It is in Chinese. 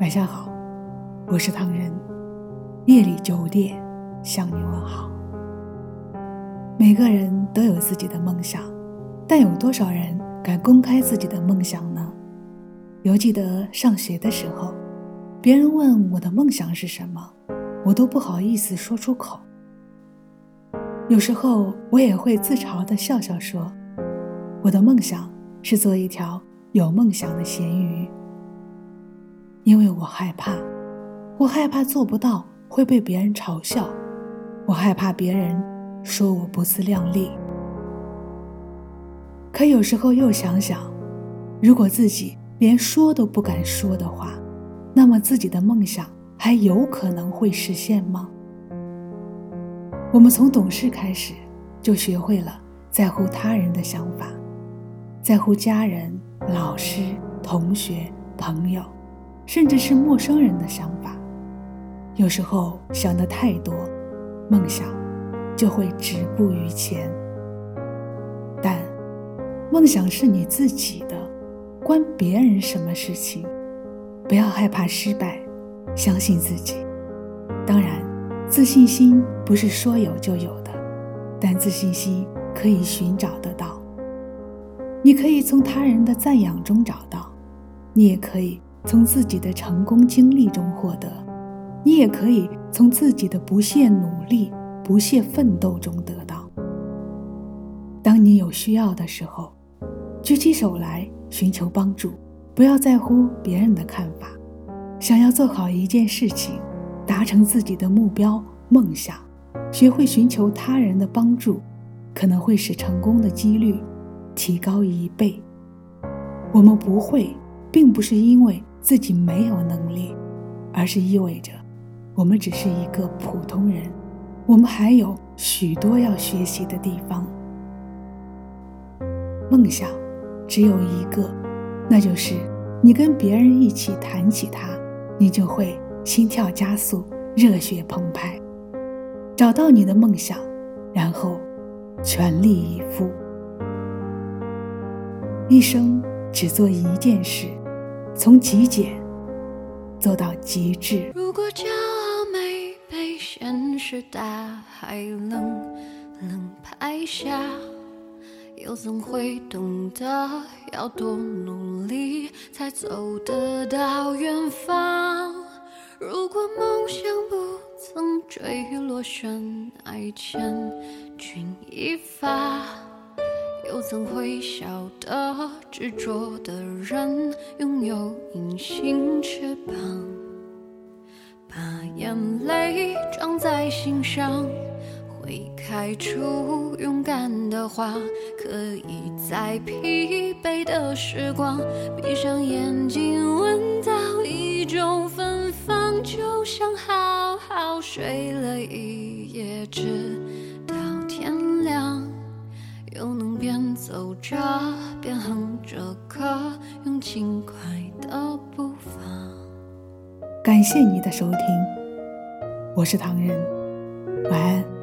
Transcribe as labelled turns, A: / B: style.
A: 晚上好，我是唐人。夜里九点向你问好。每个人都有自己的梦想，但有多少人敢公开自己的梦想呢？犹记得上学的时候，别人问我的梦想是什么，我都不好意思说出口。有时候我也会自嘲的笑笑说，我的梦想是做一条有梦想的咸鱼。因为我害怕，我害怕做不到会被别人嘲笑，我害怕别人说我不自量力。可有时候又想想，如果自己连说都不敢说的话，那么自己的梦想还有可能会实现吗？我们从懂事开始，就学会了在乎他人的想法，在乎家人、老师、同学、朋友。甚至是陌生人的想法，有时候想的太多，梦想就会止步于前。但梦想是你自己的，关别人什么事情？不要害怕失败，相信自己。当然，自信心不是说有就有的，但自信心可以寻找得到。你可以从他人的赞扬中找到，你也可以。从自己的成功经历中获得，你也可以从自己的不懈努力、不懈奋斗中得到。当你有需要的时候，举起手来寻求帮助，不要在乎别人的看法。想要做好一件事情，达成自己的目标、梦想，学会寻求他人的帮助，可能会使成功的几率提高一倍。我们不会，并不是因为。自己没有能力，而是意味着我们只是一个普通人，我们还有许多要学习的地方。梦想只有一个，那就是你跟别人一起谈起它，你就会心跳加速、热血澎湃。找到你的梦想，然后全力以赴，一生只做一件事。从极简做到极致。
B: 如果骄傲没被现实大海冷冷拍下，又怎会懂得要多努力才走得到远方？如果梦想不曾坠落悬崖，千钧一发。又怎会晓得执着的人拥有隐形翅膀？把眼泪装在心上，会开出勇敢的花。可以在疲惫的时光，闭上眼睛闻到一种芬芳，就像好好睡了一夜，直。又能边走着边哼着歌，用轻快的步伐。
A: 感谢你的收听，我是唐人，晚安。